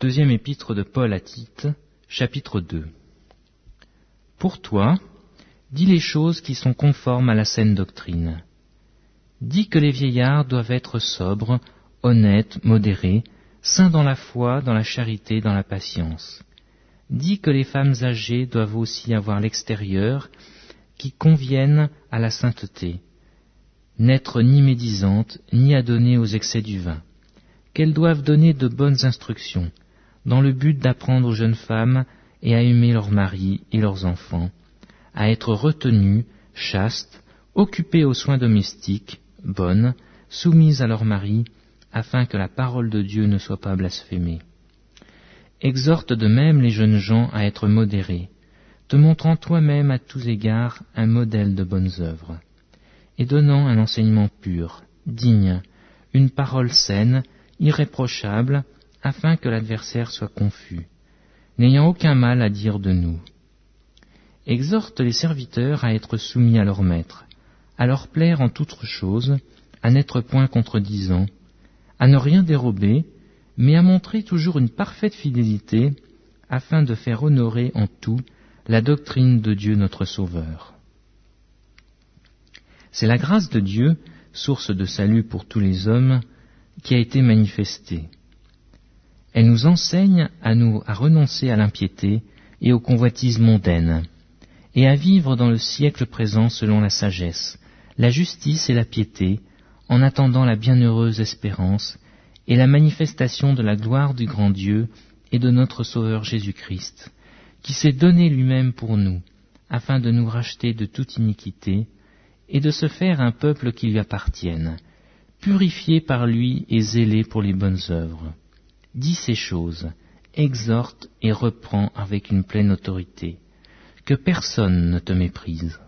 Deuxième épître de Paul à Tite, chapitre 2. Pour toi, dis les choses qui sont conformes à la saine doctrine. Dis que les vieillards doivent être sobres, honnêtes, modérés, saints dans la foi, dans la charité, dans la patience. Dis que les femmes âgées doivent aussi avoir l'extérieur qui convienne à la sainteté, n'être ni médisantes, ni adonnées aux excès du vin, qu'elles doivent donner de bonnes instructions, dans le but d'apprendre aux jeunes femmes et à aimer leurs maris et leurs enfants, à être retenues, chastes, occupées aux soins domestiques, bonnes, soumises à leurs maris, afin que la parole de Dieu ne soit pas blasphémée. Exhorte de même les jeunes gens à être modérés, te montrant toi-même à tous égards un modèle de bonnes œuvres, et donnant un enseignement pur, digne, une parole saine, irréprochable, afin que l'adversaire soit confus, n'ayant aucun mal à dire de nous. Exhorte les serviteurs à être soumis à leur maître, à leur plaire en toutes choses, à n'être point contredisant, à ne rien dérober, mais à montrer toujours une parfaite fidélité, afin de faire honorer en tout la doctrine de Dieu notre Sauveur. C'est la grâce de Dieu, source de salut pour tous les hommes, qui a été manifestée. Elle nous enseigne à nous à renoncer à l'impiété et aux convoitises mondaines, et à vivre dans le siècle présent selon la sagesse, la justice et la piété, en attendant la bienheureuse espérance et la manifestation de la gloire du grand Dieu et de notre Sauveur Jésus-Christ, qui s'est donné lui-même pour nous, afin de nous racheter de toute iniquité, et de se faire un peuple qui lui appartienne, purifié par lui et zélé pour les bonnes œuvres. Dis ces choses, exhorte et reprends avec une pleine autorité, que personne ne te méprise.